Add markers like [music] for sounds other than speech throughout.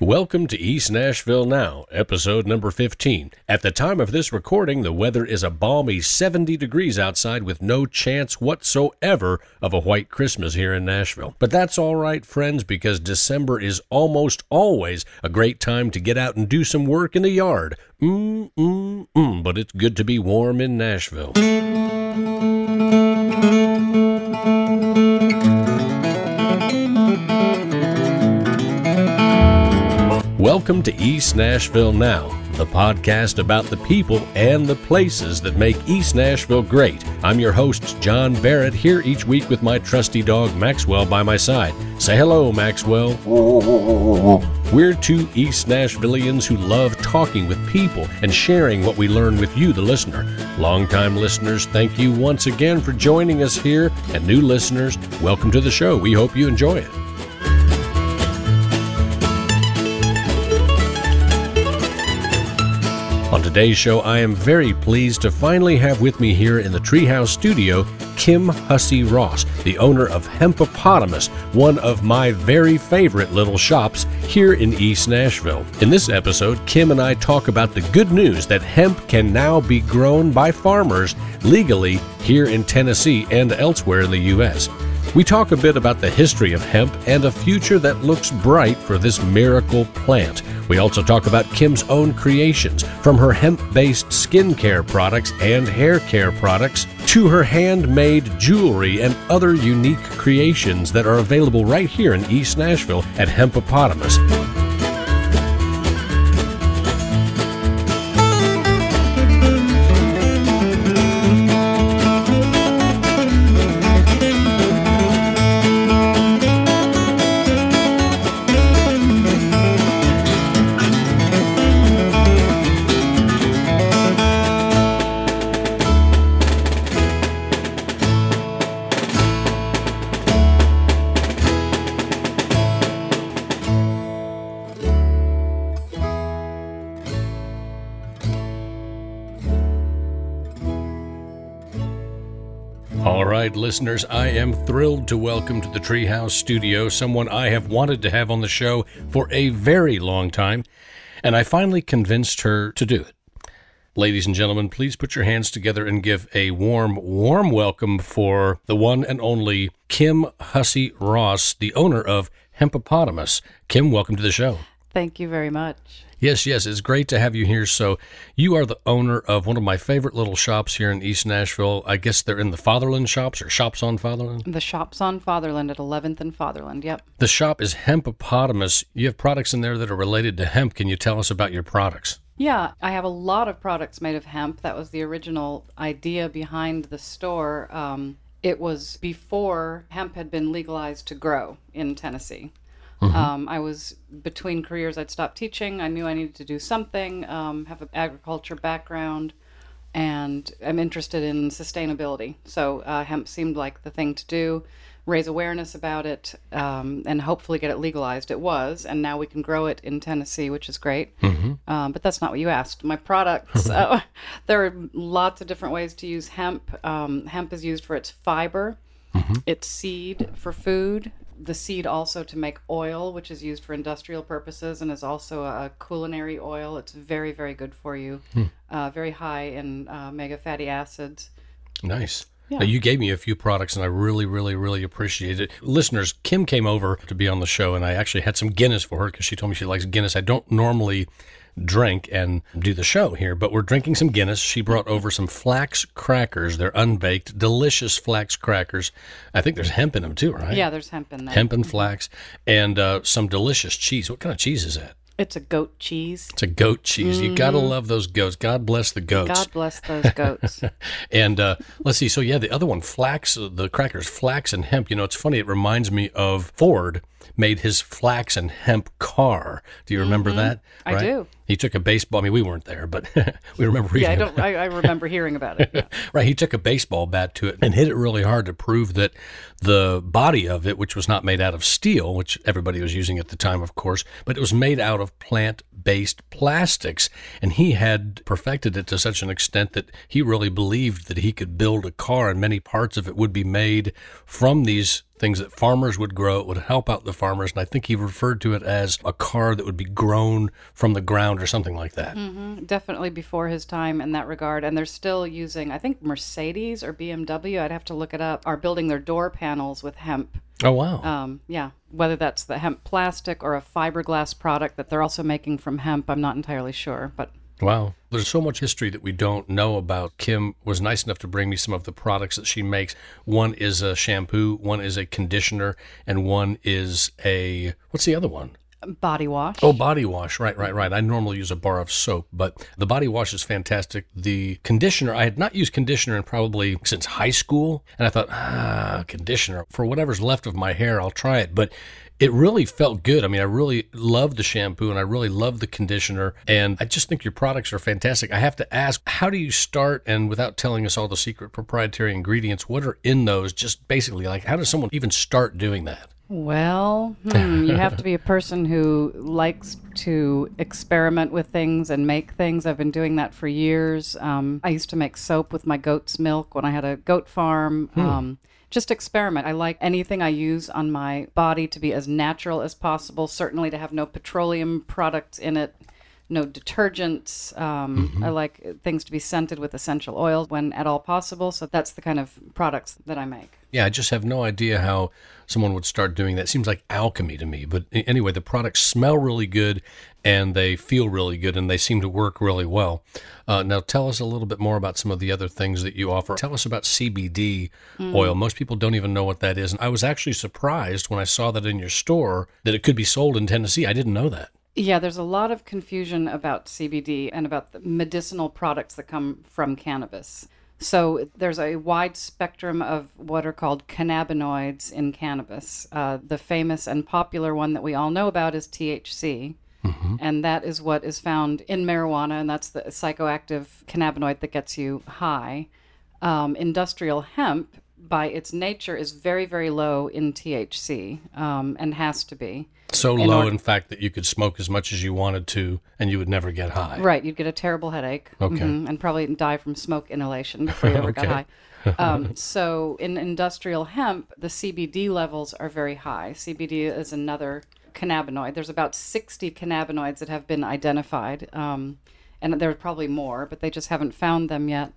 Welcome to East Nashville Now, episode number 15. At the time of this recording, the weather is a balmy 70 degrees outside with no chance whatsoever of a white Christmas here in Nashville. But that's all right, friends, because December is almost always a great time to get out and do some work in the yard. Mmm, mmm, mmm, but it's good to be warm in Nashville. Welcome to East Nashville Now, the podcast about the people and the places that make East Nashville great. I'm your host, John Barrett, here each week with my trusty dog, Maxwell, by my side. Say hello, Maxwell. We're two East Nashvillians who love talking with people and sharing what we learn with you, the listener. Longtime listeners, thank you once again for joining us here, and new listeners, welcome to the show. We hope you enjoy it. On today's show, I am very pleased to finally have with me here in the Treehouse studio Kim Hussey Ross, the owner of Hempopotamus, one of my very favorite little shops here in East Nashville. In this episode, Kim and I talk about the good news that hemp can now be grown by farmers legally here in Tennessee and elsewhere in the U.S. We talk a bit about the history of hemp and a future that looks bright for this miracle plant. We also talk about Kim's own creations, from her hemp based skincare products and hair care products to her handmade jewelry and other unique creations that are available right here in East Nashville at Hempopotamus. Listeners, I am thrilled to welcome to the Treehouse Studio someone I have wanted to have on the show for a very long time, and I finally convinced her to do it. Ladies and gentlemen, please put your hands together and give a warm, warm welcome for the one and only Kim Hussey Ross, the owner of Hempopotamus. Kim, welcome to the show. Thank you very much. Yes, yes, it's great to have you here. So, you are the owner of one of my favorite little shops here in East Nashville. I guess they're in the Fatherland shops or shops on Fatherland. The shop's on Fatherland at 11th and Fatherland. Yep. The shop is Hempopotamus. You have products in there that are related to hemp. Can you tell us about your products? Yeah, I have a lot of products made of hemp. That was the original idea behind the store. Um, it was before hemp had been legalized to grow in Tennessee. Um, I was between careers. I'd stopped teaching. I knew I needed to do something, um, have an agriculture background, and I'm interested in sustainability. So uh, hemp seemed like the thing to do, raise awareness about it, um, and hopefully get it legalized. It was, and now we can grow it in Tennessee, which is great. Um, but that's not what you asked. My products, [laughs] uh, [laughs] there are lots of different ways to use hemp. Um, hemp is used for its fiber, its seed for food, the seed also to make oil, which is used for industrial purposes and is also a culinary oil. It's very, very good for you. Uh, very high in uh, omega fatty acids. Nice. Yeah. Now, you gave me a few products, and I really, really, really appreciate it. Listeners, Kim came over to be on the show, and I actually had some Guinness for her because she told me she likes Guinness. I don't normally drink and do the show here, but we're drinking some Guinness. She brought over some flax crackers. They're unbaked, delicious flax crackers. I think there's hemp in them too, right? Yeah, there's hemp in there. Hemp and flax, and uh, some delicious cheese. What kind of cheese is that? It's a goat cheese. It's a goat cheese. You gotta love those goats. God bless the goats. God bless those goats. [laughs] And uh, let's see. So yeah, the other one, flax. The crackers, flax and hemp. You know, it's funny. It reminds me of Ford made his flax and hemp car. Do you remember that? Mm-hmm. I do. He took a baseball. I mean, we weren't there, but [laughs] we remember yeah, I don't. I, I remember hearing about it. Yeah. [laughs] Right, he took a baseball bat to it and hit it really hard to prove that the body of it, which was not made out of steel, which everybody was using at the time, of course, but it was made out of plant based plastics. And he had perfected it to such an extent that he really believed that he could build a car and many parts of it would be made from these things that farmers would grow. It would help out the farmers. And I think he referred to it as a car that would be grown from the ground or something like that. Mm-hmm. Definitely before his time in that regard. And they're still using, I think Mercedes or BMW, I'd have to look it up, are building their door panels with hemp. Oh, wow. Um, yeah, whether that's the hemp plastic or a fiberglass product that they're also making from hemp, I'm not entirely sure. But Wow. There's so much history that we don't know about. Kim was nice enough to bring me some of the products that she makes. One is a shampoo, one is a conditioner, and one is a what's the other one? Body wash. Oh, body wash. Right, right, right. I normally use a bar of soap, but the body wash is fantastic. The conditioner, I had not used conditioner in probably since high school. And I thought, ah, conditioner. For whatever's left of my hair, I'll try it. But it really felt good. I mean, I really love the shampoo and I really love the conditioner. And I just think your products are fantastic. I have to ask, how do you start? And without telling us all the secret proprietary ingredients, what are in those? Just basically, like, how does someone even start doing that? Well, hmm, you have to be a person who likes to experiment with things and make things. I've been doing that for years. Um, I used to make soap with my goat's milk when I had a goat farm. Hmm. Um, just experiment. I like anything I use on my body to be as natural as possible, certainly to have no petroleum products in it no detergents. Um, mm-hmm. I like things to be scented with essential oils when at all possible. So that's the kind of products that I make. Yeah, I just have no idea how someone would start doing that. It seems like alchemy to me. But anyway, the products smell really good and they feel really good and they seem to work really well. Uh, now, tell us a little bit more about some of the other things that you offer. Tell us about CBD mm. oil. Most people don't even know what that is. And I was actually surprised when I saw that in your store that it could be sold in Tennessee. I didn't know that. Yeah, there's a lot of confusion about CBD and about the medicinal products that come from cannabis. So there's a wide spectrum of what are called cannabinoids in cannabis. Uh, the famous and popular one that we all know about is THC. Mm-hmm. And that is what is found in marijuana, and that's the psychoactive cannabinoid that gets you high. Um, industrial hemp, by its nature, is very, very low in THC um, and has to be. So in low, order- in fact, that you could smoke as much as you wanted to, and you would never get high. Right, you'd get a terrible headache, okay, mm-hmm, and probably die from smoke inhalation before you ever [laughs] okay. got high. Um, so in industrial hemp, the CBD levels are very high. CBD is another cannabinoid. There's about 60 cannabinoids that have been identified, um, and there are probably more, but they just haven't found them yet.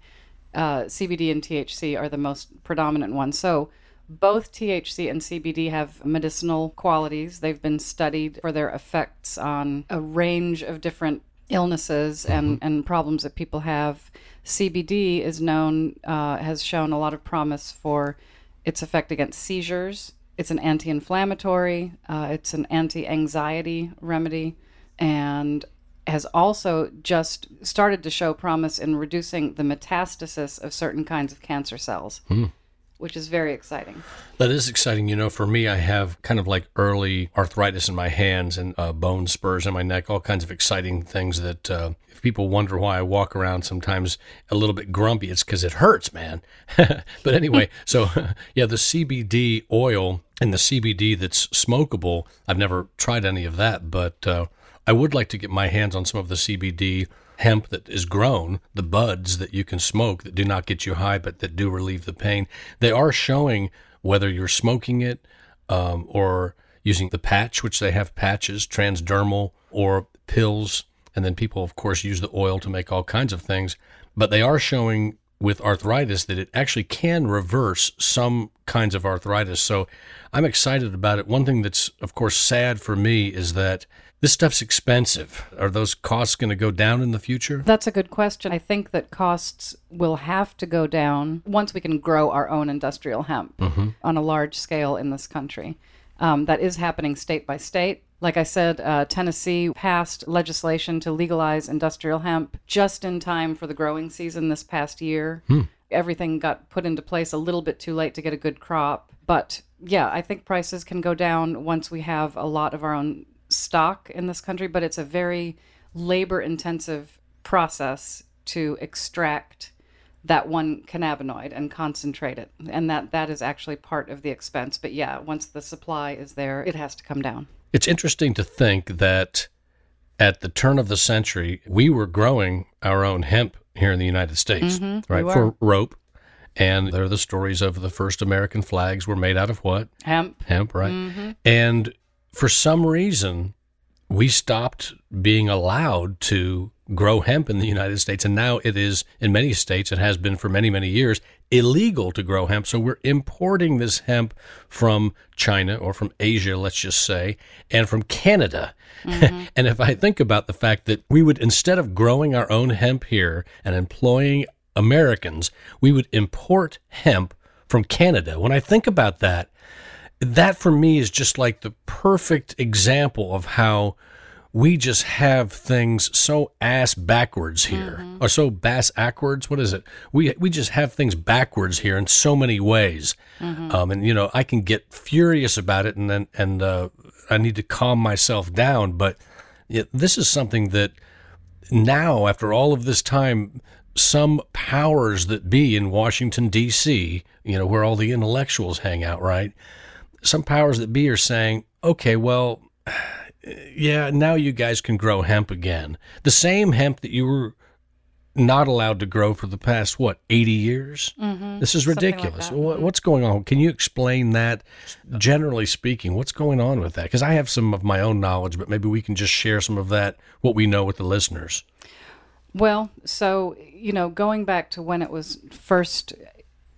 Uh, CBD and THC are the most predominant ones. So both THC and CBD have medicinal qualities. They've been studied for their effects on a range of different illnesses and, mm-hmm. and problems that people have. CBD is known, uh, has shown a lot of promise for its effect against seizures. It's an anti inflammatory, uh, it's an anti anxiety remedy, and has also just started to show promise in reducing the metastasis of certain kinds of cancer cells. Mm which is very exciting. That is exciting. You know, for me, I have kind of like early arthritis in my hands and uh, bone spurs in my neck, all kinds of exciting things that uh, if people wonder why I walk around sometimes a little bit grumpy, it's because it hurts, man. [laughs] but anyway, [laughs] so [laughs] yeah, the CBD oil and the CBD that's smokable, I've never tried any of that, but uh, I would like to get my hands on some of the CBD hemp that is grown, the buds that you can smoke that do not get you high but that do relieve the pain, they are showing whether you're smoking it um, or using the patch, which they have patches, transdermal or pills. And then people, of course, use the oil to make all kinds of things. But they are showing with arthritis that it actually can reverse some kinds of arthritis. So I'm excited about it. One thing that's, of course, sad for me is that this stuff's expensive. Are those costs going to go down in the future? That's a good question. I think that costs will have to go down once we can grow our own industrial hemp mm-hmm. on a large scale in this country. Um, that is happening state by state. Like I said, uh, Tennessee passed legislation to legalize industrial hemp just in time for the growing season this past year. Hmm. Everything got put into place a little bit too late to get a good crop. But yeah, I think prices can go down once we have a lot of our own stock in this country, but it's a very labor intensive process to extract that one cannabinoid and concentrate it. And that that is actually part of the expense. But yeah, once the supply is there, it has to come down. It's interesting to think that at the turn of the century, we were growing our own hemp here in the United States, mm-hmm, right? For rope And there are the stories of the first American flags were made out of what? Hemp. Hemp, right? And for some reason, we stopped being allowed to grow hemp in the United States. And now it is, in many states, it has been for many, many years, illegal to grow hemp. So we're importing this hemp from China or from Asia, let's just say, and from Canada. Mm-hmm. [laughs] and if I think about the fact that we would, instead of growing our own hemp here and employing Americans, we would import hemp from Canada. When I think about that, that for me is just like the perfect example of how we just have things so ass backwards here. Or so bass backwards what is it? We we just have things backwards here in so many ways. Um, and you know i can get furious about it and then and uh, i need to calm myself down. But yeah, this is something that now after all of this time some powers that be in washington d.c you know where all the intellectuals hang out right? Some powers that be are saying, okay, well, yeah, now you guys can grow hemp again. The same hemp that you were not allowed to grow for the past, what, 80 years? Mm-hmm. This is Something like ridiculous. What- What's going on? Can you explain that, generally speaking? What's going on with that? Because I have some of my own knowledge, but maybe we can just share some of that, what we know with the listeners. Well, so, you know, going back to when it was first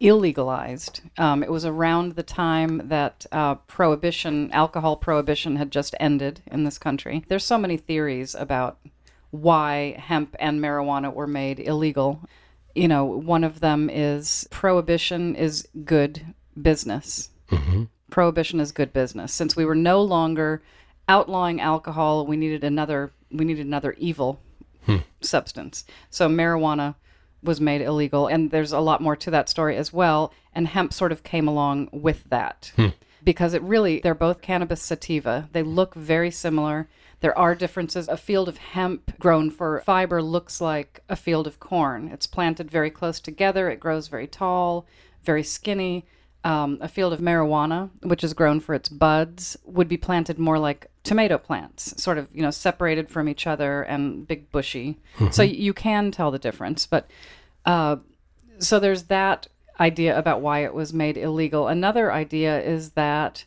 illegalized, um, it was around the time that uh, prohibition, alcohol prohibition, had just ended in this country. There's so many theories about why hemp and marijuana were made illegal. You know, one of them is prohibition is good business. Prohibition is good business. Since we were no longer outlawing alcohol, we needed another we needed another evil substance. So marijuana was made illegal, and there's a lot more to that story as well. And hemp sort of came along with that hmm. because it really they're both cannabis sativa. They look very similar. There are differences. A field of hemp grown for fiber looks like a field of corn. It's planted very close together. It grows very tall, very skinny. Um, a field of marijuana, which is grown for its buds, would be planted more like tomato plants, sort of you know separated from each other and big bushy. So you can tell the difference. But uh, so there's that idea about why it was made illegal. Another idea is that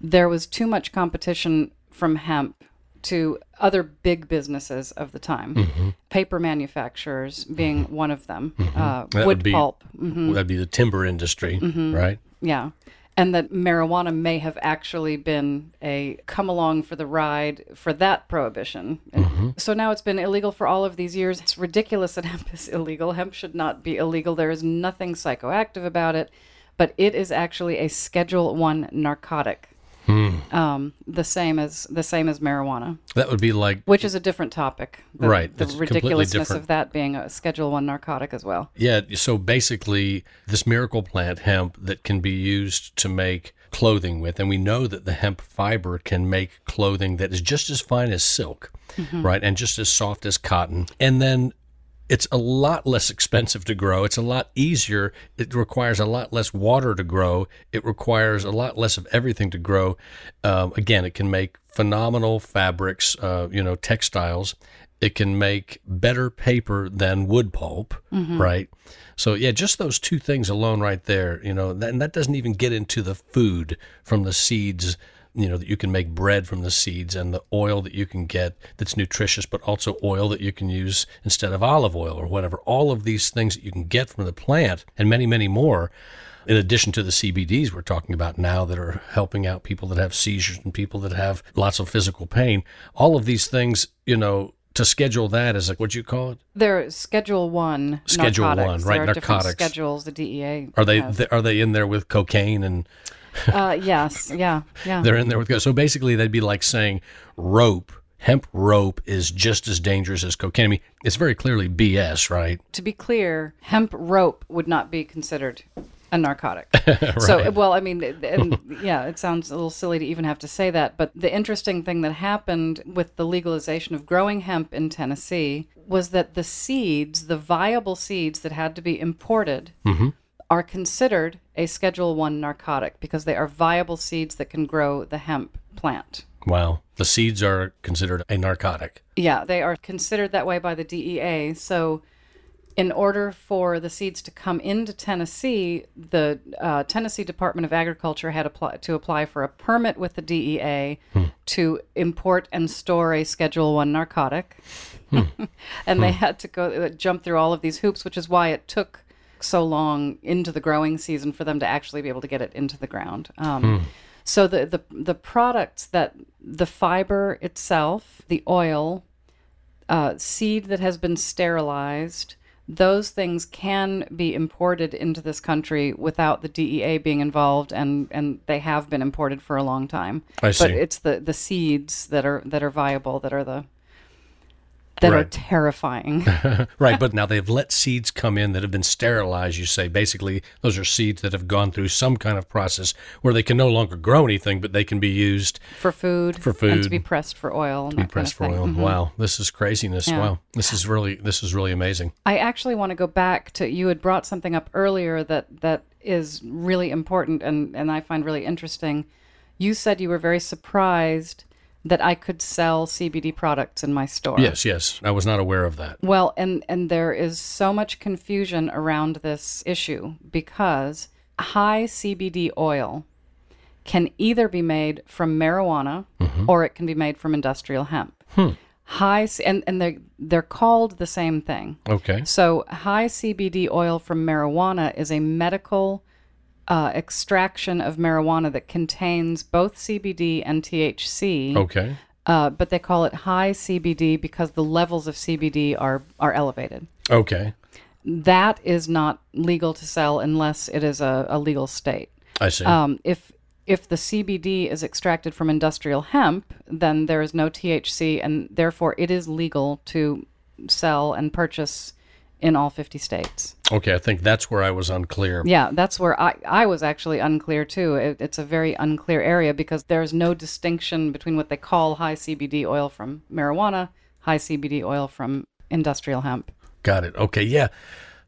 there was too much competition from hemp to other big businesses of the time, mm-hmm. paper manufacturers being mm-hmm. one of them, mm-hmm. uh, wood be- pulp. Mm-hmm. That'd be the timber industry, right? Yeah. And that marijuana may have actually been a come along for the ride for that prohibition. And So now it's been illegal for all of these years. It's ridiculous that [laughs] hemp is illegal. Hemp should not be illegal. There is nothing psychoactive about it, but it is actually a Schedule One narcotic. Um, the same as the same as marijuana, That would be like which is a different topic. The, Right, The ridiculousness of that being a Schedule One narcotic as well. Yeah, so basically, this miracle plant hemp that can be used to make clothing with, and we know that the hemp fiber can make clothing that is just as fine as silk, right, and just as soft as cotton. And then it's a lot less expensive to grow. It's a lot easier. It requires a lot less water to grow. It requires a lot less of everything to grow. Um, again, it can make phenomenal fabrics, uh, you know, textiles. It can make better paper than wood pulp, right? So yeah, just those two things alone, right there, you know, that, and that doesn't even get into the food from the seeds you know that you can make bread from the seeds and the oil that you can get that's nutritious but also oil that you can use instead of olive oil or whatever all of these things that you can get from the plant and many many more in addition to the CBDs we're talking about now that are helping out people that have seizures and people that have lots of physical pain all of these things you know to schedule that is a what'd you call it They're Schedule One Schedule narcotics. one, right, There narcotics. schedules the DEA. are they has. th- are they in there with cocaine and Uh, yes. Yeah. Yeah. they're in there with go. so basically they'd be like saying rope hemp rope is just as dangerous as cocaine i mean it's very clearly bs right to be clear, hemp rope would not be considered a narcotic. [laughs] So, well, I mean, and yeah, it sounds a little silly to even have to say that, but the interesting thing that happened with the legalization of growing hemp in Tennessee was that the seeds, the viable seeds that had to be imported, are considered a Schedule One narcotic because they are viable seeds that can grow the hemp plant. wow. The seeds are considered a narcotic. Yeah, they are considered that way by the DEA. So, in order for the seeds to come into Tennessee, the uh, Tennessee Department of Agriculture had apply, to apply for a permit with the DEA to import and store a Schedule One narcotic, [laughs] and they had to go uh, jump through all of these hoops, which is why it took so long into the growing season for them to actually be able to get it into the ground. Um, So the, the the products that the fiber itself, the oil, uh, seed that has been sterilized, those things can be imported into this country without the DEA being involved, and, and they have been imported for a long time. I see. But it's the, the seeds that are that are viable that are the that are terrifying. [laughs] right, but now they've let seeds come in that have been sterilized. You say basically those are seeds that have gone through some kind of process where they can no longer grow anything, but they can be used for food, For and to be pressed for oil, to be that kind pressed of for oil. Mhm. Wow, this is craziness. Yeah. Wow, this is really this is really amazing. I actually want to go back to you had brought something up earlier that that is really important and and I find really interesting. You said you were very surprised that I could sell CBD products in my store. Yes, yes, I was not aware of that. Well, and and there is so much confusion around this issue because high CBD oil can either be made from marijuana or it can be made from industrial hemp. Hmm. High and and they they're called the same thing. Okay, So, high CBD oil from marijuana is a medical uh, extraction of marijuana that contains both CBD and THC. okay, Uh, but they call it high CBD because the levels of CBD are are elevated. okay. That is not legal to sell unless it is a, a legal state. I see. Um, if if the CBD is extracted from industrial hemp, then there is no THC, and therefore it is legal to sell and purchase in all 50 states. okay, I think that's where I was unclear. Yeah, that's where I, I was actually unclear too. It, it's a very unclear area because there's no distinction between what they call high CBD oil from marijuana, high CBD oil from industrial hemp. Got it. Okay, yeah.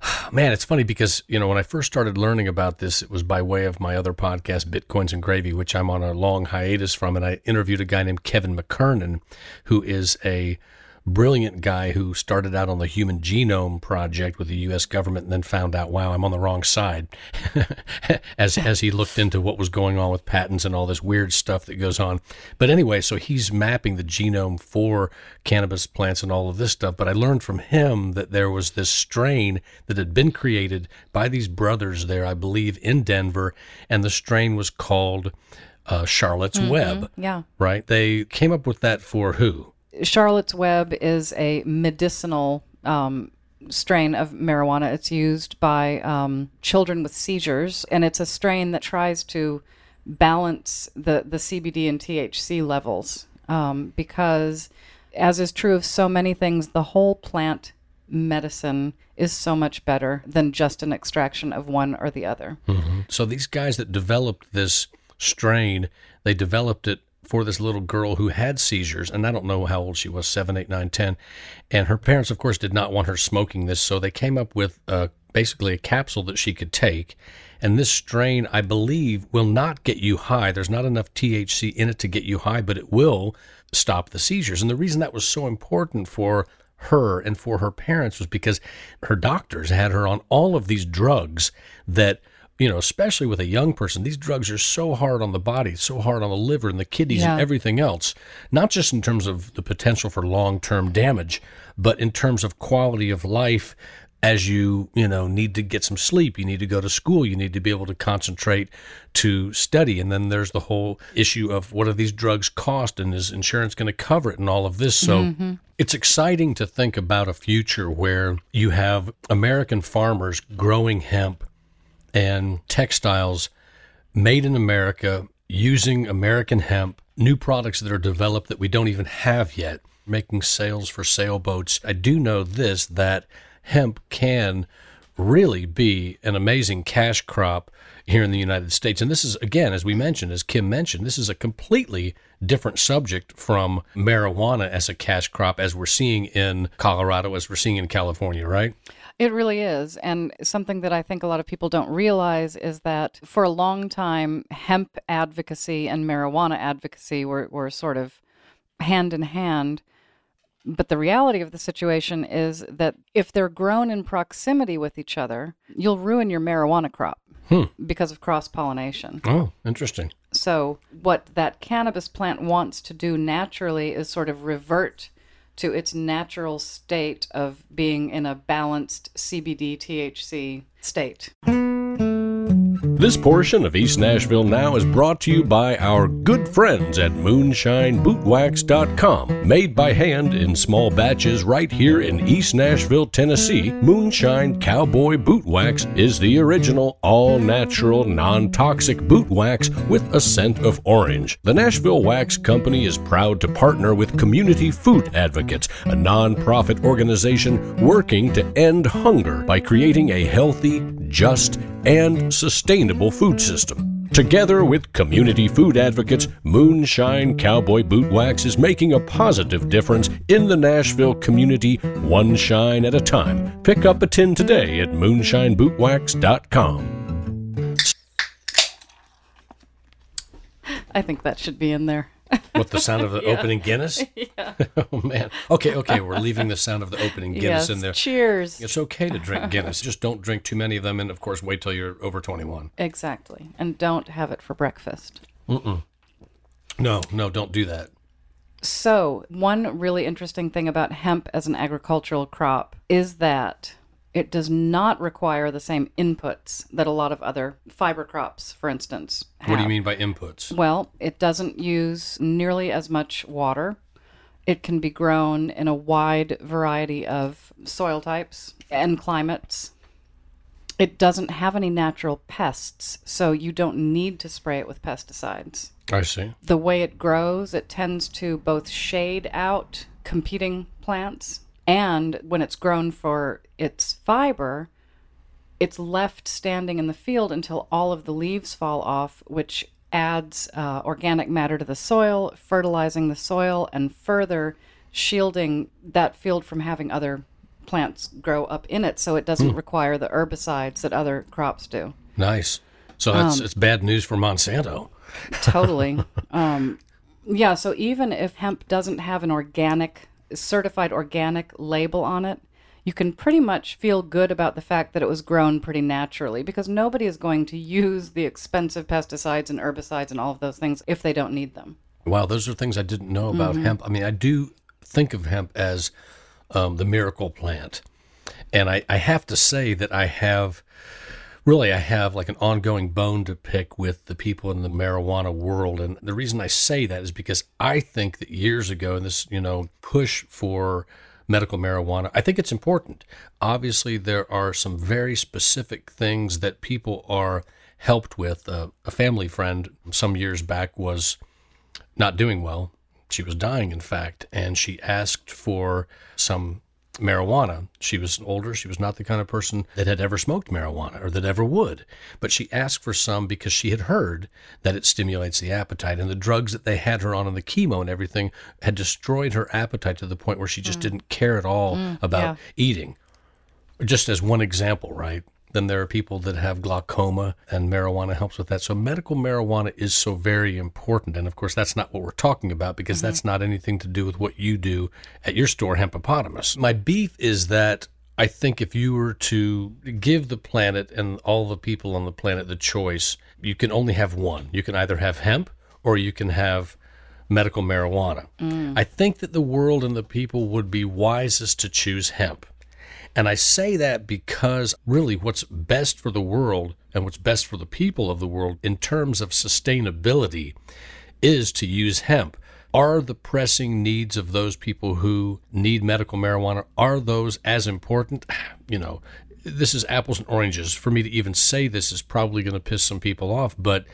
[sighs] Man, it's funny because, you know, when I first started learning about this, it was by way of my other podcast, Bitcoins and Gravy, which I'm on a long hiatus from. And I interviewed a guy named Kevin McKernan, who is a brilliant guy who started out on the Human Genome Project with the U.S. government and then found out, wow, I'm on the wrong side [laughs] as, as he looked into what was going on with patents and all this weird stuff that goes on. But anyway, so he's mapping the genome for cannabis plants and all of this stuff. But I learned from him that there was this strain that had been created by these brothers there, I believe, in Denver, and the strain was called uh, Charlotte's Web, Yeah. right? They came up with that for who? Charlotte's Web is a medicinal um, strain of marijuana. It's used by um, children with seizures, and it's a strain that tries to balance the, the CBD and THC levels um, because, as is true of so many things, the whole plant medicine is so much better than just an extraction of one or the other. So these guys that developed this strain, they developed it for this little girl who had seizures, and I don't know how old she was, seven, eight, nine, ten. And her parents, of course, did not want her smoking this, so they came up with uh, basically a capsule that she could take. And this strain, I believe, will not get you high. There's not enough THC in it to get you high, but it will stop the seizures. And the reason that was so important for her and for her parents was because her doctors had her on all of these drugs that you know especially with a young person these drugs are so hard on the body so hard on the liver and the kidneys Yeah. and everything else not just in terms of the potential for long-term damage but in terms of quality of life as you you know need to get some sleep you need to go to school you need to be able to concentrate to study. And then there's the whole issue of what are these drugs cost and is insurance going to cover it and all of this. So mm-hmm. it's exciting to think about a future where you have american farmers growing hemp and textiles made in america using american hemp new products that are developed that we don't even have yet making sails for sailboats i do know this that hemp can really be an amazing cash crop here in the United States. And this is, again, as we mentioned, as Kim mentioned, this is a completely different subject from marijuana as a cash crop, as we're seeing in Colorado, as we're seeing in California, right? It really is. And something that I think a lot of people don't realize is that for a long time, hemp advocacy and marijuana advocacy were, were sort of hand in hand. But the reality of the situation is that if they're grown in proximity with each other, you'll ruin your marijuana crop hmm. because of cross pollination. Oh, interesting. So, what that cannabis plant wants to do naturally is sort of revert to its natural state of being in a balanced CBD THC state. This portion of East Nashville Now is brought to you by our good friends at MoonshineBootwax.com. Made by hand in small batches right here in East Nashville, Tennessee, Moonshine Cowboy Boot Wax is the original all natural, non toxic boot wax with a scent of orange. The Nashville Wax Company is proud to partner with Community Food Advocates, a non-profit organization working to end hunger by creating a healthy, just, and sustainable food system. Together with community food advocates, Moonshine Cowboy Boot Wax is making a positive difference in the Nashville community, one shine at a time. Pick up a tin today at moonshinebootwax.com. I think that should be in there. What the sound of the [laughs] opening Guinness? [laughs] Yeah. [laughs] oh man. Okay, okay, we're leaving the sound of the opening Guinness yes. in there. Cheers. It's okay to drink Guinness. Just don't drink too many of them, and of course, wait till you're over 21. Exactly. And don't have it for breakfast. No, no, don't do that. So, one really interesting thing about hemp as an agricultural crop is that it does not require the same inputs that a lot of other fiber crops, for instance, have. What do you mean by inputs? Well, it doesn't use nearly as much water. It can be grown in a wide variety of soil types and climates. It doesn't have any natural pests, so you don't need to spray it with pesticides I see. the way it grows, it tends to both shade out competing plants, and when it's grown for its fiber, it's left standing in the field until all of the leaves fall off, which adds uh, organic matter to the soil, fertilizing the soil, and further shielding that field from having other plants grow up in it so it doesn't require the herbicides that other crops do. Nice. So that's Um, it's bad news for Monsanto. totally. [laughs] Um, yeah, so even if hemp doesn't have an organic, certified organic label on it, you can pretty much feel good about the fact that it was grown pretty naturally because nobody is going to use the expensive pesticides and herbicides and all of those things if they don't need them. Wow, those are things I didn't know about Mm-hmm. hemp. I mean, I do think of hemp as um, the miracle plant. And I, I have to say that I have really I have like an ongoing bone to pick with the people in the marijuana world. And the reason I say that is because I think that years ago, this, you know, push for medical marijuana, I think it's important. Obviously, there are some very specific things that people are helped with. Uh, a family friend some years back was not doing well. She was dying, in fact, and she asked for some marijuana. She was older. She was not the kind of person that had ever smoked marijuana or that ever would. But she asked for some because she had heard that it stimulates the appetite. And the drugs that they had her on and the chemo and everything had destroyed her appetite to the point where she just mm. didn't care at all mm, about yeah. eating. Just as one example, right? Then there are people that have glaucoma, and marijuana helps with that. So, medical marijuana is so very important. And of course, that's not what we're talking about because mm-hmm. that's not anything to do with what you do at your store, Hempopotamus. My beef is that I think if you were to give the planet and all the people on the planet the choice, you can only have one. You can either have hemp or you can have medical marijuana. Mm. I think that the world and the people would be wisest to choose hemp. And I say that because really what's best for the world and what's best for the people of the world in terms of sustainability is to use hemp. Are the pressing needs of those people who need medical marijuana are those as important? [sighs] You know, this is apples and oranges. For me to even say this is probably going to piss some people off, but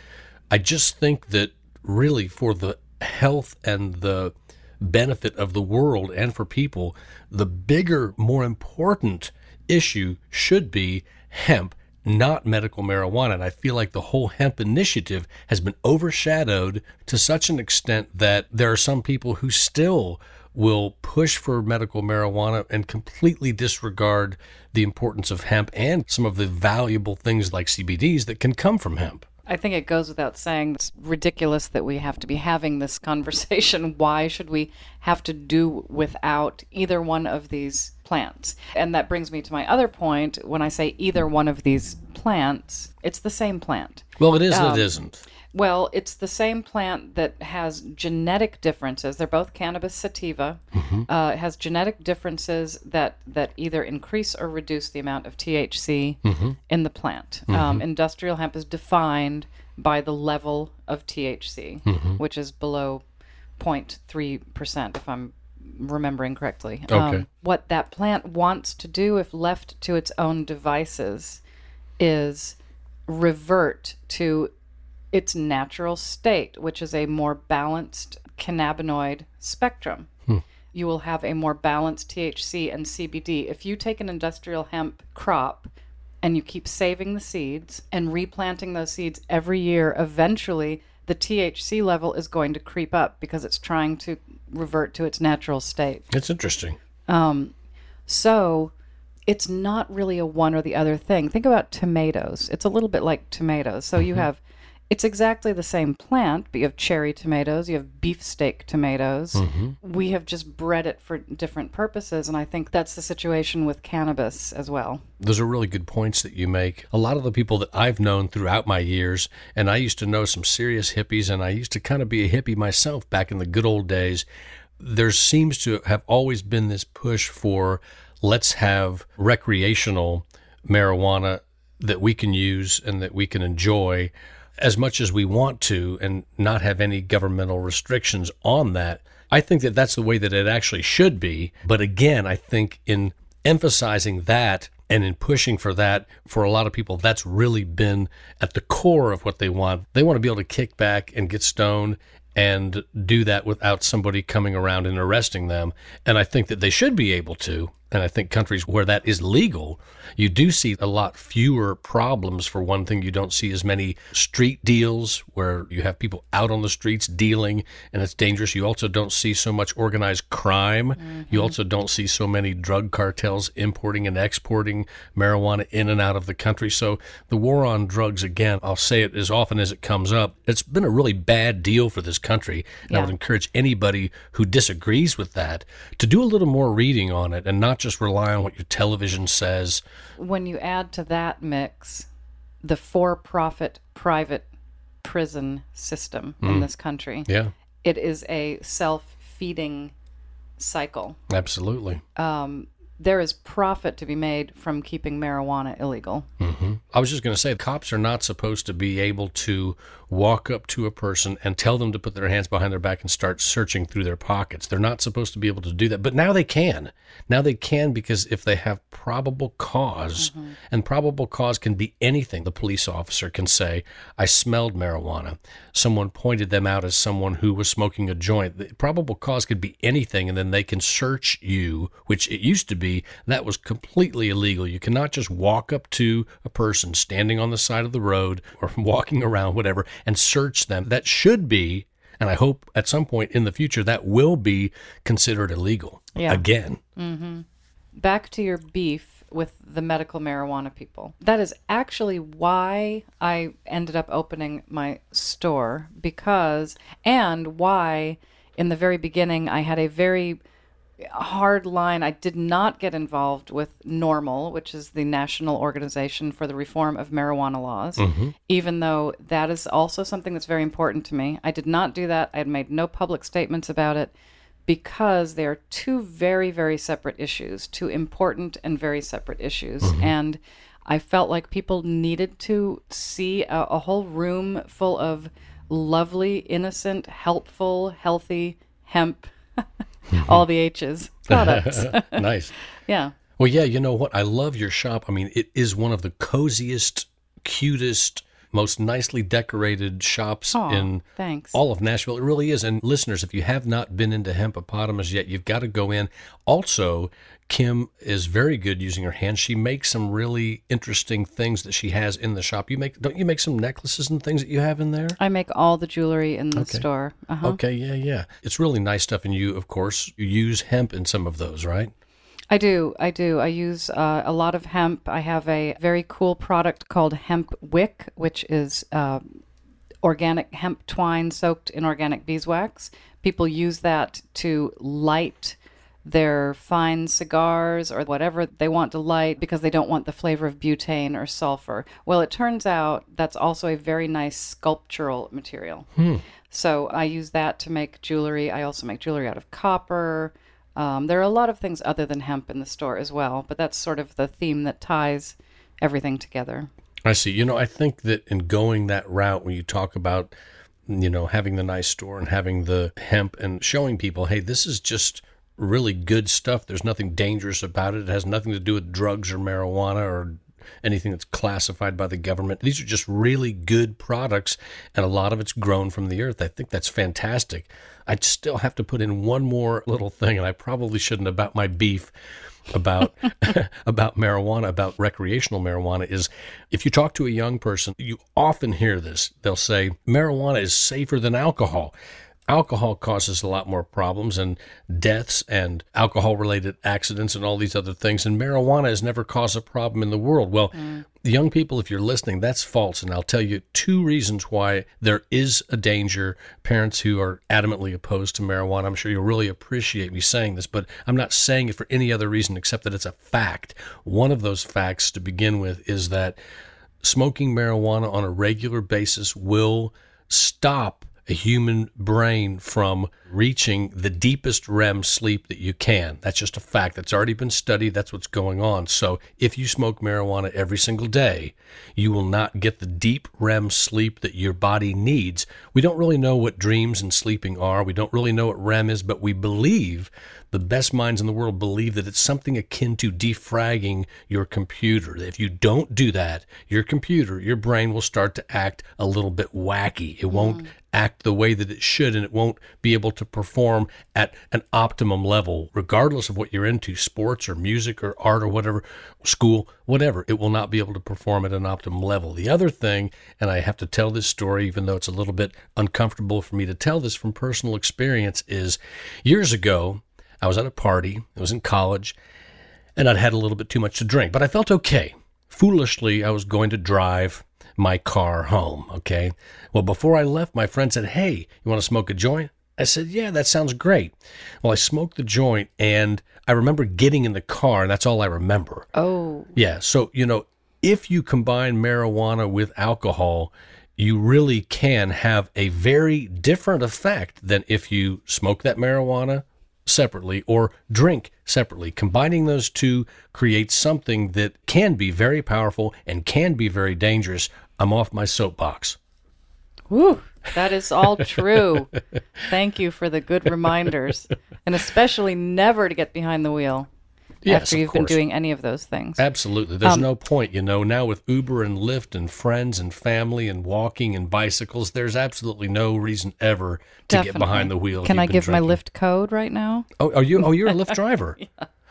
I just think that really for the health and the benefit of the world and for people, the bigger, more important issue should be hemp, not medical marijuana. And I feel like the whole hemp initiative has been overshadowed to such an extent that there are some people who still will push for medical marijuana and completely disregard the importance of hemp and some of the valuable things like CBDs that can come from hemp. I think it goes without saying it's ridiculous that we have to be having this [laughs] conversation. Why should we have to do without either one of these plants? And that brings me to my other point. When I say either one of these plants, it's the same plant. Well, it is and it um, isn't. Well, it's the same plant that has genetic differences. They're both cannabis sativa. Mm-hmm. Uh, it has genetic differences that, that either increase or reduce the amount of THC mm-hmm. in the plant. Mm-hmm. Um, industrial hemp is defined by the level of THC, mm-hmm. which is below 0.3%, if I'm remembering correctly. Okay. Um, what that plant wants to do, if left to its own devices, is revert to its natural state, which is a more balanced cannabinoid spectrum. Hmm. You will have a more balanced THC and CBD. If you take an industrial hemp crop and you keep saving the seeds and replanting those seeds every year, eventually the THC level is going to creep up because it's trying to revert to its natural state. It's interesting. Um, so it's not really a one or the other thing. Think about tomatoes. It's a little bit like tomatoes. So mm-hmm. you have it's exactly the same plant, but you have cherry tomatoes, you have beefsteak tomatoes. Mm-hmm. We have just bred it for different purposes, and I think that's the situation with cannabis as well. Those are really good points that you make. A lot of the people that I've known throughout my years, and I used to know some serious hippies, and I used to kind of be a hippie myself back in the good old days. There seems to have always been this push for let's have recreational marijuana that we can use and that we can enjoy as much as we want to and not have any governmental restrictions on that. I think that that's the way that it actually should be. But again, I think in emphasizing that and in pushing for that, for a lot of people, that's really been at the core of what they want. They want to be able to kick back and get stoned and do that without somebody coming around and arresting them. And I think that they should be able to and I think countries where that is legal, you do see a lot fewer problems. For one thing, you don't see as many street deals where you have people out on the streets dealing and it's dangerous. You also don't see so much organized crime. Mm-hmm. You also don't see so many drug cartels importing and exporting marijuana in and out of the country. So the war on drugs, again, I'll say it as often as it comes up, it's been a really bad deal for this country. And yeah. I would encourage anybody who disagrees with that to do a little more reading on it and not not just rely on what your television says. When you add to that mix the for profit private prison system mm. in this country, yeah. it is a self feeding cycle. Absolutely. Um, there is profit to be made from keeping marijuana illegal. Mm-hmm. I was just going to say, cops are not supposed to be able to walk up to a person and tell them to put their hands behind their back and start searching through their pockets. They're not supposed to be able to do that. But now they can. Now they can because if they have probable cause, mm-hmm. and probable cause can be anything, the police officer can say, I smelled marijuana. Someone pointed them out as someone who was smoking a joint. The probable cause could be anything, and then they can search you, which it used to be that was completely illegal. You cannot just walk up to a person standing on the side of the road [laughs] or walking around, whatever, and search them. That should be, and I hope at some point in the future that will be considered illegal yeah. again. Mm-hmm. Back to your beef with the medical marijuana people. That is actually why I ended up opening my store because, and why in the very beginning I had a very hard line. I did not get involved with NORML, which is the National Organization for the Reform of Marijuana Laws, mm-hmm. even though that is also something that's very important to me. I did not do that. I had made no public statements about it because they are two very, very separate issues, two important and very separate issues. Mm-hmm. And I felt like people needed to see a, a whole room full of lovely, innocent, helpful, healthy hemp [laughs] mm-hmm. all the H's products. [laughs] nice. [laughs] yeah. Well, yeah, you know what? I love your shop. I mean, it is one of the coziest, cutest, most nicely decorated shops Aww, in thanks. all of Nashville. It really is. And listeners, if you have not been into Hempopotamus yet, you've got to go in. Also, Kim is very good using her hands. She makes some really interesting things that she has in the shop. You make don't you make some necklaces and things that you have in there? I make all the jewelry in the okay. store. Uh-huh. Okay, yeah, yeah. It's really nice stuff and you of course you use hemp in some of those, right? I do. I do. I use uh, a lot of hemp. I have a very cool product called Hemp Wick, which is uh, organic hemp twine soaked in organic beeswax. People use that to light their fine cigars or whatever they want to light because they don't want the flavor of butane or sulfur. Well, it turns out that's also a very nice sculptural material. So I use that to make jewelry. I also make jewelry out of copper. Um, there are a lot of things other than hemp in the store as well, but that's sort of the theme that ties everything together. I see. You know, I think that in going that route, when you talk about, you know, having the nice store and having the hemp and showing people, hey, this is just really good stuff. There's nothing dangerous about it. It has nothing to do with drugs or marijuana or anything that's classified by the government. These are just really good products, and a lot of it's grown from the earth. I think that's fantastic. I'd still have to put in one more little thing, and I probably shouldn't about my beef about [laughs] about marijuana, about recreational marijuana is if you talk to a young person, you often hear this. They'll say marijuana is safer than alcohol. Alcohol causes a lot more problems and deaths and alcohol related accidents and all these other things. And marijuana has never caused a problem in the world. Well, mm. young people, if you're listening, that's false. And I'll tell you two reasons why there is a danger. Parents who are adamantly opposed to marijuana, I'm sure you'll really appreciate me saying this, but I'm not saying it for any other reason except that it's a fact. One of those facts to begin with is that smoking marijuana on a regular basis will stop a human brain from reaching the deepest REM sleep that you can. That's just a fact. That's already been studied. That's what's going on. So if you smoke marijuana every single day, you will not get the deep REM sleep that your body needs. We don't really know what dreams and sleeping are. We don't really know what REM is, but we believe the best minds in the world believe that it's something akin to defragging your computer. If you don't do that, your computer, your brain will start to act a little bit wacky. It won't mm. act the way that it should, and it won't be able to perform at an optimum level, regardless of what you're into sports or music or art or whatever, school, whatever. It will not be able to perform at an optimum level. The other thing, and I have to tell this story, even though it's a little bit uncomfortable for me to tell this from personal experience, is years ago, I was at a party, I was in college, and I'd had a little bit too much to drink, but I felt okay. Foolishly, I was going to drive my car home, okay? Well, before I left, my friend said, Hey, you want to smoke a joint? I said, Yeah, that sounds great. Well, I smoked the joint, and I remember getting in the car, and that's all I remember. Oh, Yeah. So, you know, if you combine marijuana with alcohol, you really can have a very different effect than if you smoke that marijuana separately or drink separately. Combining those two creates something that can be very powerful and can be very dangerous. I'm off my soapbox. whew, that is all true. Thank you for the good reminders, and especially never to get behind the wheel Yes, after you've been doing any of those things. Absolutely. There's no point, you know, now with Uber and Lyft and friends and family and walking and bicycles, there's absolutely no reason ever to get behind the wheel. Can I give my Lyft code right now? Oh, are you? Oh, you're a Lyft [laughs] driver.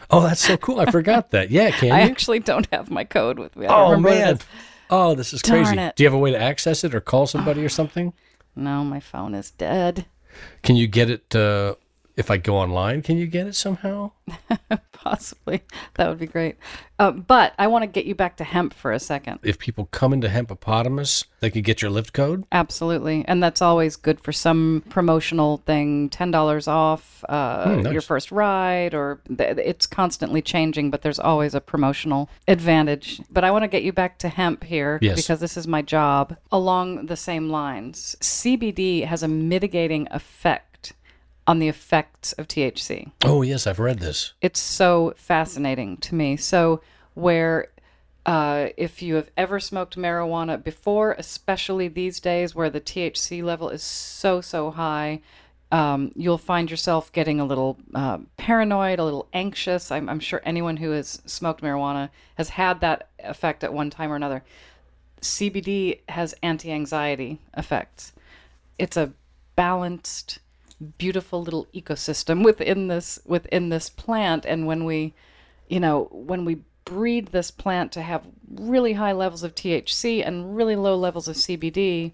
Oh, that's so cool. I forgot that. [laughs] Yeah, can I you? actually don't have my code with me. I oh remember what it man. Oh, this is Darn crazy. it. Do you have a way to access it or call somebody or [sighs] something? No, my phone is dead. Can you get it? Uh, if I go online, can you get it somehow? [laughs] Possibly. That would be great. Uh, but I want to get you back to hemp for a second. If people come into Hempopotamus, they could get your Lyft code. Absolutely. And that's always good for some promotional thing $10 off uh, Hmm, nice. your first ride, or th- it's constantly changing, but there's always a promotional advantage. But I want to get you back to hemp here Yes. because this is my job along the same lines. CBD has a mitigating effect on the effects of THC Oh yes, I've read this. it's so fascinating to me. So, where uh, if you have ever smoked marijuana before, especially these days where the THC level is so, so high, um, you'll find yourself getting a little uh, paranoid, a little anxious. I'm, I'm sure anyone who has smoked marijuana has had that effect at one time or another. CBD has anti anxiety effects. It's a balanced, beautiful little ecosystem within this within this plant and when we you know when we breed this plant to have really high levels of THC and really low levels of CBD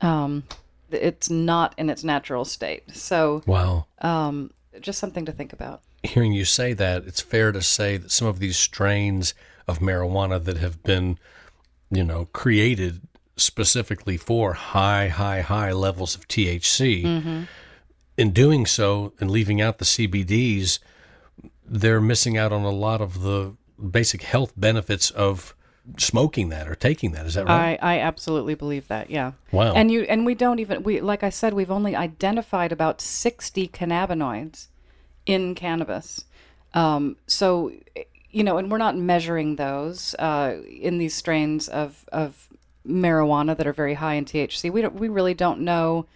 um, it's not in its natural state so Wow. um, just something to think about hearing you say that, it's fair to say that some of these strains of marijuana that have been, you know, created specifically for high, high, high levels of THC, Mm-hmm. In doing so and leaving out the CBDs, they're missing out on a lot of the basic health benefits of smoking that or taking that. Is that right? I, I absolutely believe that. Yeah. wow. And you and we don't even we like I said we've only identified about 60 cannabinoids in cannabis. Um, so you know, and we're not measuring those uh, in these strains of of marijuana that are very high in THC. We don't we really don't know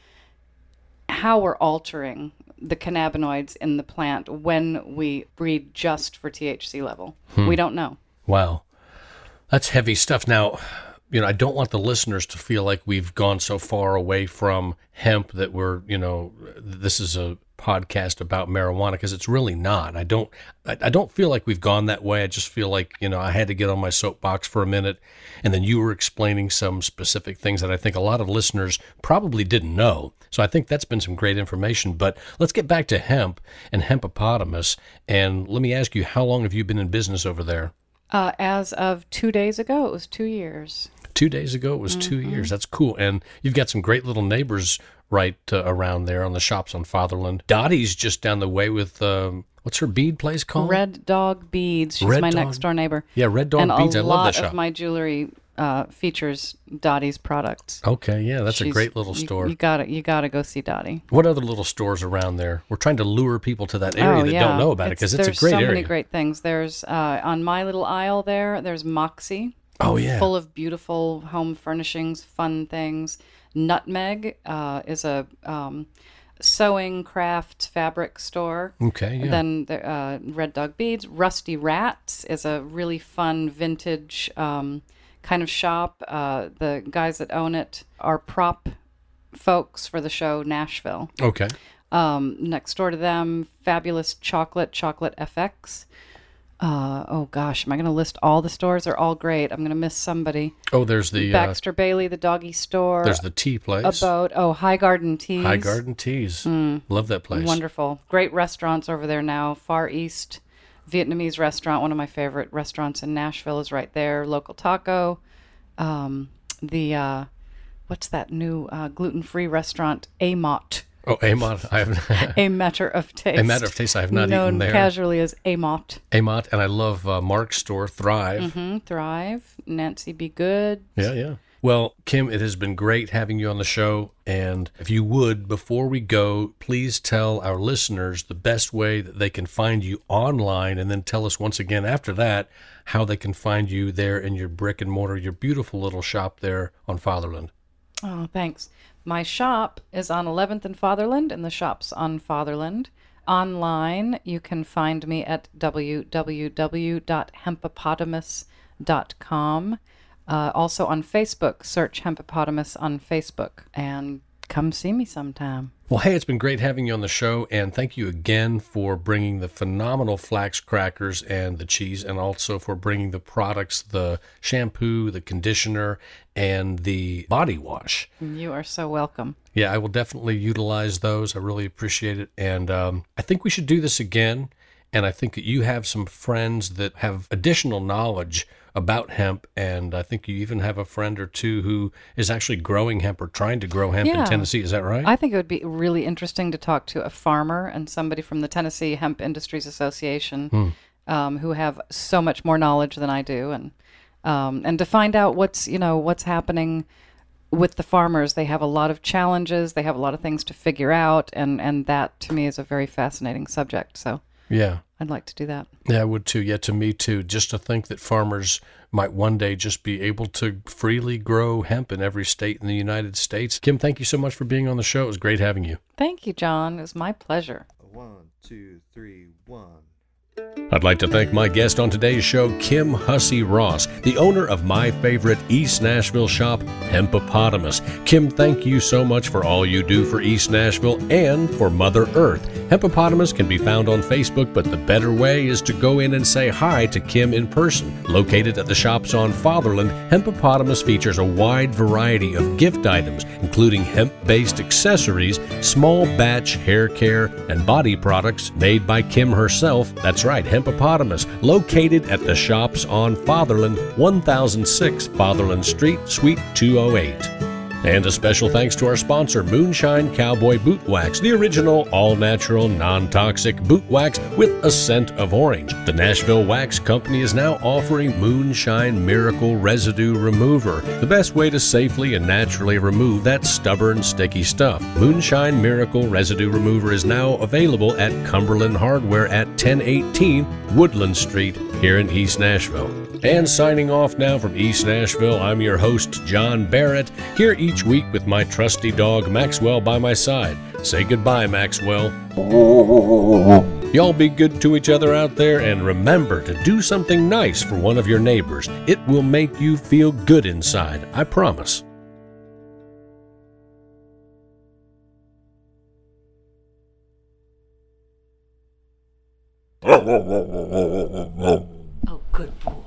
how we're altering the cannabinoids in the plant when we breed just for THC level. Hmm. We don't know. Wow. That's heavy stuff. Now, you know, I don't want the listeners to feel like we've gone so far away from hemp that we're, you know, this is a podcast about marijuana because it's really not. I don't I, I don't feel like we've gone that way. I just feel like, you know, I had to get on my soapbox for a minute and then you were explaining some specific things that I think a lot of listeners probably didn't know. So I think that's been some great information, but let's get back to hemp and hempopotamus and let me ask you how long have you been in business over there? Uh, as of two days ago, it was two years. Two days ago, it was two years. That's cool. And you've got some great little neighbors right uh, around there on the shops on Fatherland. Dottie's just down the way with, um, what's her bead place called? Red Dog Beads. She's Red my Dog- next door neighbor. Yeah, Red Dog and Beads. I lot love that shop. of my jewelry uh, features Dottie's products. okay, yeah, that's a She's- great little you- store. You, gotta, you gotta go see Dottie. what other little stores around there? We're trying to lure people to that area oh that don't know about it because it's a there's great so area. many great things. There's uh, on my little aisle there. There's Moxie. Oh, yeah. full of beautiful home furnishings, fun things. Nutmeg uh, is a um, sewing craft fabric store. okay, yeah. Then the uh, Red Dog Beads. Rusty Rats is a really fun vintage um, kind of shop. Uh, the guys that own it are prop folks for the show Nashville. okay. Um, next door to them, Fabulous Chocolate, Chocolate FX. Uh, oh gosh, am I going to list all the stores? They're all great. I'm going to miss somebody. Oh, there's the uh, Baxter Bailey, the doggy store. there's the tea place. Abode. Oh, High Garden Teas. High Garden Teas. Love that place. Wonderful. Great restaurants over there now. Far East Vietnamese restaurant, one of my favorite restaurants in Nashville, is right there. Local taco. Um, the, what's that new uh, gluten free restaurant? Amot. Oh, Amot. I have [laughs] A Matter of Taste. A Matter of Taste. I have not known eaten there. casually as Amot. Amot, and I love uh, Mark's store, Thrive. hmm Thrive. Nancy Be Good. Yeah, yeah. Well, Kim, it has been great having you on the show. And if you would, before we go, please tell our listeners the best way that they can find you online. And then tell us once again after that how they can find you there in your brick and mortar, your beautiful little shop there on Fatherland. Oh, thanks. My shop is on 11th and Fatherland, and the shop's on Fatherland. Online, you can find me at www.hempopotamus.com. Uh, also on Facebook, search Hempopotamus on Facebook, and come see me sometime. Well, hey, it's been great having you on the show, and thank you again for bringing the phenomenal flax crackers and the cheese, and also for bringing the products the shampoo, the conditioner, and the body wash. You are so welcome. Yeah, I will definitely utilize those. I really appreciate it. And um, I think we should do this again. And I think that you have some friends that have additional knowledge about hemp. And I think you even have a friend or two who is actually growing hemp or trying to grow hemp in Tennessee. Is that right? I think it would be really interesting to talk to a farmer and somebody from the Tennessee Hemp Industries Association um, who have so much more knowledge than I do, and um, and to find out what's you know what's happening with the farmers. They have a lot of challenges. They have a lot of things to figure out, and and that to me is a very fascinating subject. So yeah. I'd like to do that. Yeah, I would too. Yeah, to me too. Just to think that farmers might one day just be able to freely grow hemp in every state in the United States. Kim, thank you so much for being on the show. It was great having you. Thank you, John. It was my pleasure. One, two, three, one. I'd like to thank my guest on today's show, Kim Hussey Ross, the owner of my favorite East Nashville shop, Hempopotamus. Kim, thank you so much for all you do for East Nashville and for Mother Earth. Hempopotamus can be found on Facebook, but the better way is to go in and say hi to Kim in person. Located at the shops on Fatherland, Hempopotamus features a wide variety of gift items, including hemp based accessories, small batch hair care, and body products made by Kim herself. That's right, Hempopotamus, located at the shops on Fatherland, 1006 Fatherland Street, Suite 208. And a special thanks to our sponsor, Moonshine Cowboy Boot Wax, the original all natural, non toxic boot wax with a scent of orange. The Nashville Wax Company is now offering Moonshine Miracle Residue Remover, the best way to safely and naturally remove that stubborn, sticky stuff. Moonshine Miracle Residue Remover is now available at Cumberland Hardware at 1018 Woodland Street here in East Nashville. And signing off now from East Nashville, I'm your host, John Barrett, here each week with my trusty dog, Maxwell, by my side. Say goodbye, Maxwell. Y'all be good to each other out there and remember to do something nice for one of your neighbors. It will make you feel good inside, I promise. Oh, good boy.